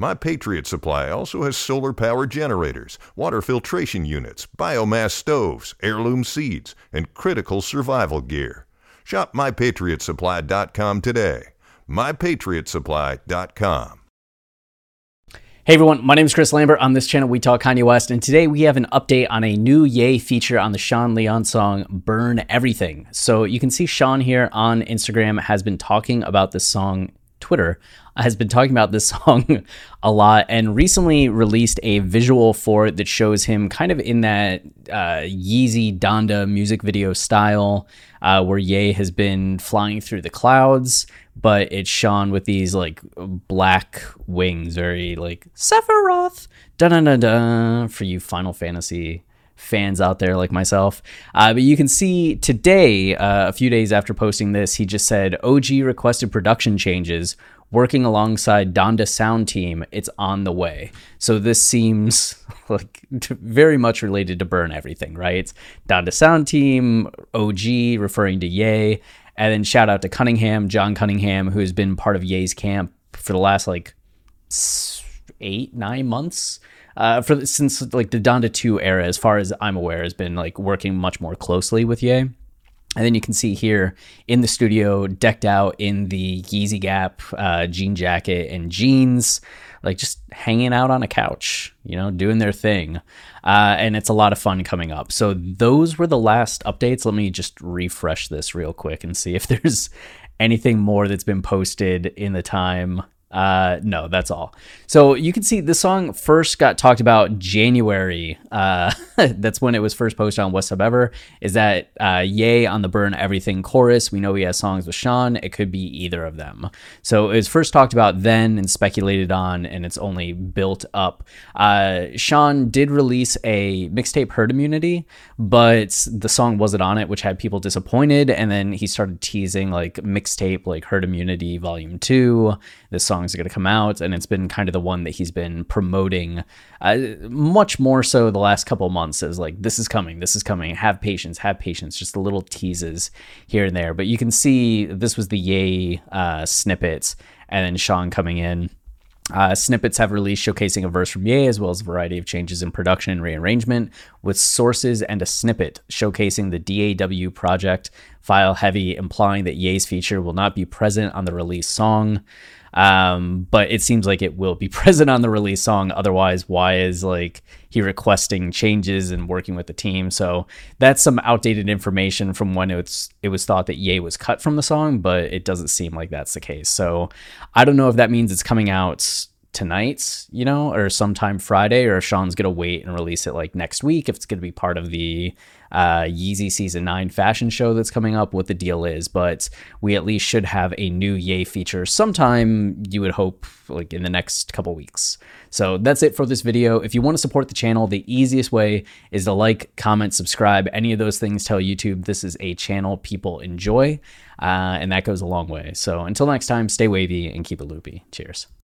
My Patriot Supply also has solar power generators, water filtration units, biomass stoves, heirloom seeds, and critical survival gear. Shop mypatriotsupply.com today. mypatriotsupply.com. Hey everyone, my name is Chris Lambert. On this channel, we talk Kanye West, and today we have an update on a new Ye feature on the Sean Leon song Burn Everything. So you can see Sean here on Instagram has been talking about this song Twitter has been talking about this song a lot and recently released a visual for it that shows him kind of in that uh, Yeezy Donda music video style uh, where Ye has been flying through the clouds, but it's Sean with these like black wings, very like Sephiroth, da da da da, for you Final Fantasy fans out there like myself. Uh, but you can see today, uh, a few days after posting this, he just said OG requested production changes. Working alongside Donda Sound Team, it's on the way. So this seems like very much related to Burn Everything, right? Donda Sound Team, OG referring to Ye, and then shout out to Cunningham, John Cunningham, who has been part of Ye's camp for the last like eight, nine months uh, for since like the Donda 2 era, as far as I'm aware, has been like working much more closely with Ye. And then you can see here in the studio, decked out in the Yeezy Gap uh, jean jacket and jeans, like just hanging out on a couch, you know, doing their thing. Uh, and it's a lot of fun coming up. So those were the last updates. Let me just refresh this real quick and see if there's anything more that's been posted in the time uh, no, that's all. So you can see this song first got talked about January. Uh, that's when it was first posted on What's Up Ever. Is that uh, Ye on the Burn Everything chorus? We know he has songs with Sean. It could be either of them. So it was first talked about then and speculated on, and it's only built up. Uh, Sean did release a mixtape Herd Immunity, but the song wasn't on it, which had people disappointed. And then he started teasing like mixtape, like Herd Immunity Volume Two. This song songs are going to come out, and it's been kind of the one that he's been promoting uh, much more so the last couple months as like this is coming, this is coming. Have patience, have patience. Just the little teases here and there, but you can see this was the Ye uh, snippets, and then Sean coming in. Uh, snippets have released showcasing a verse from Ye as well as a variety of changes in production and rearrangement, with sources and a snippet showcasing the DAW project file heavy, implying that Ye's feature will not be present on the release song. Um, but it seems like it will be present on the release song. Otherwise, why is like he requesting changes and working with the team? So that's some outdated information from when it's it was thought that Ye was cut from the song, but it doesn't seem like that's the case. So I don't know if that means it's coming out tonight, you know, or sometime Friday, or Sean's gonna wait and release it like next week if it's gonna be part of the uh, Yeezy Season 9 fashion show that's coming up, what the deal is. But we at least should have a new Ye feature sometime, you would hope, like in the next couple weeks. So that's it for this video. If you want to support the channel, the easiest way is to like, comment, subscribe. Any of those things tell YouTube this is a channel people enjoy, uh, and that goes a long way. So until next time, stay wavy and keep it loopy. Cheers.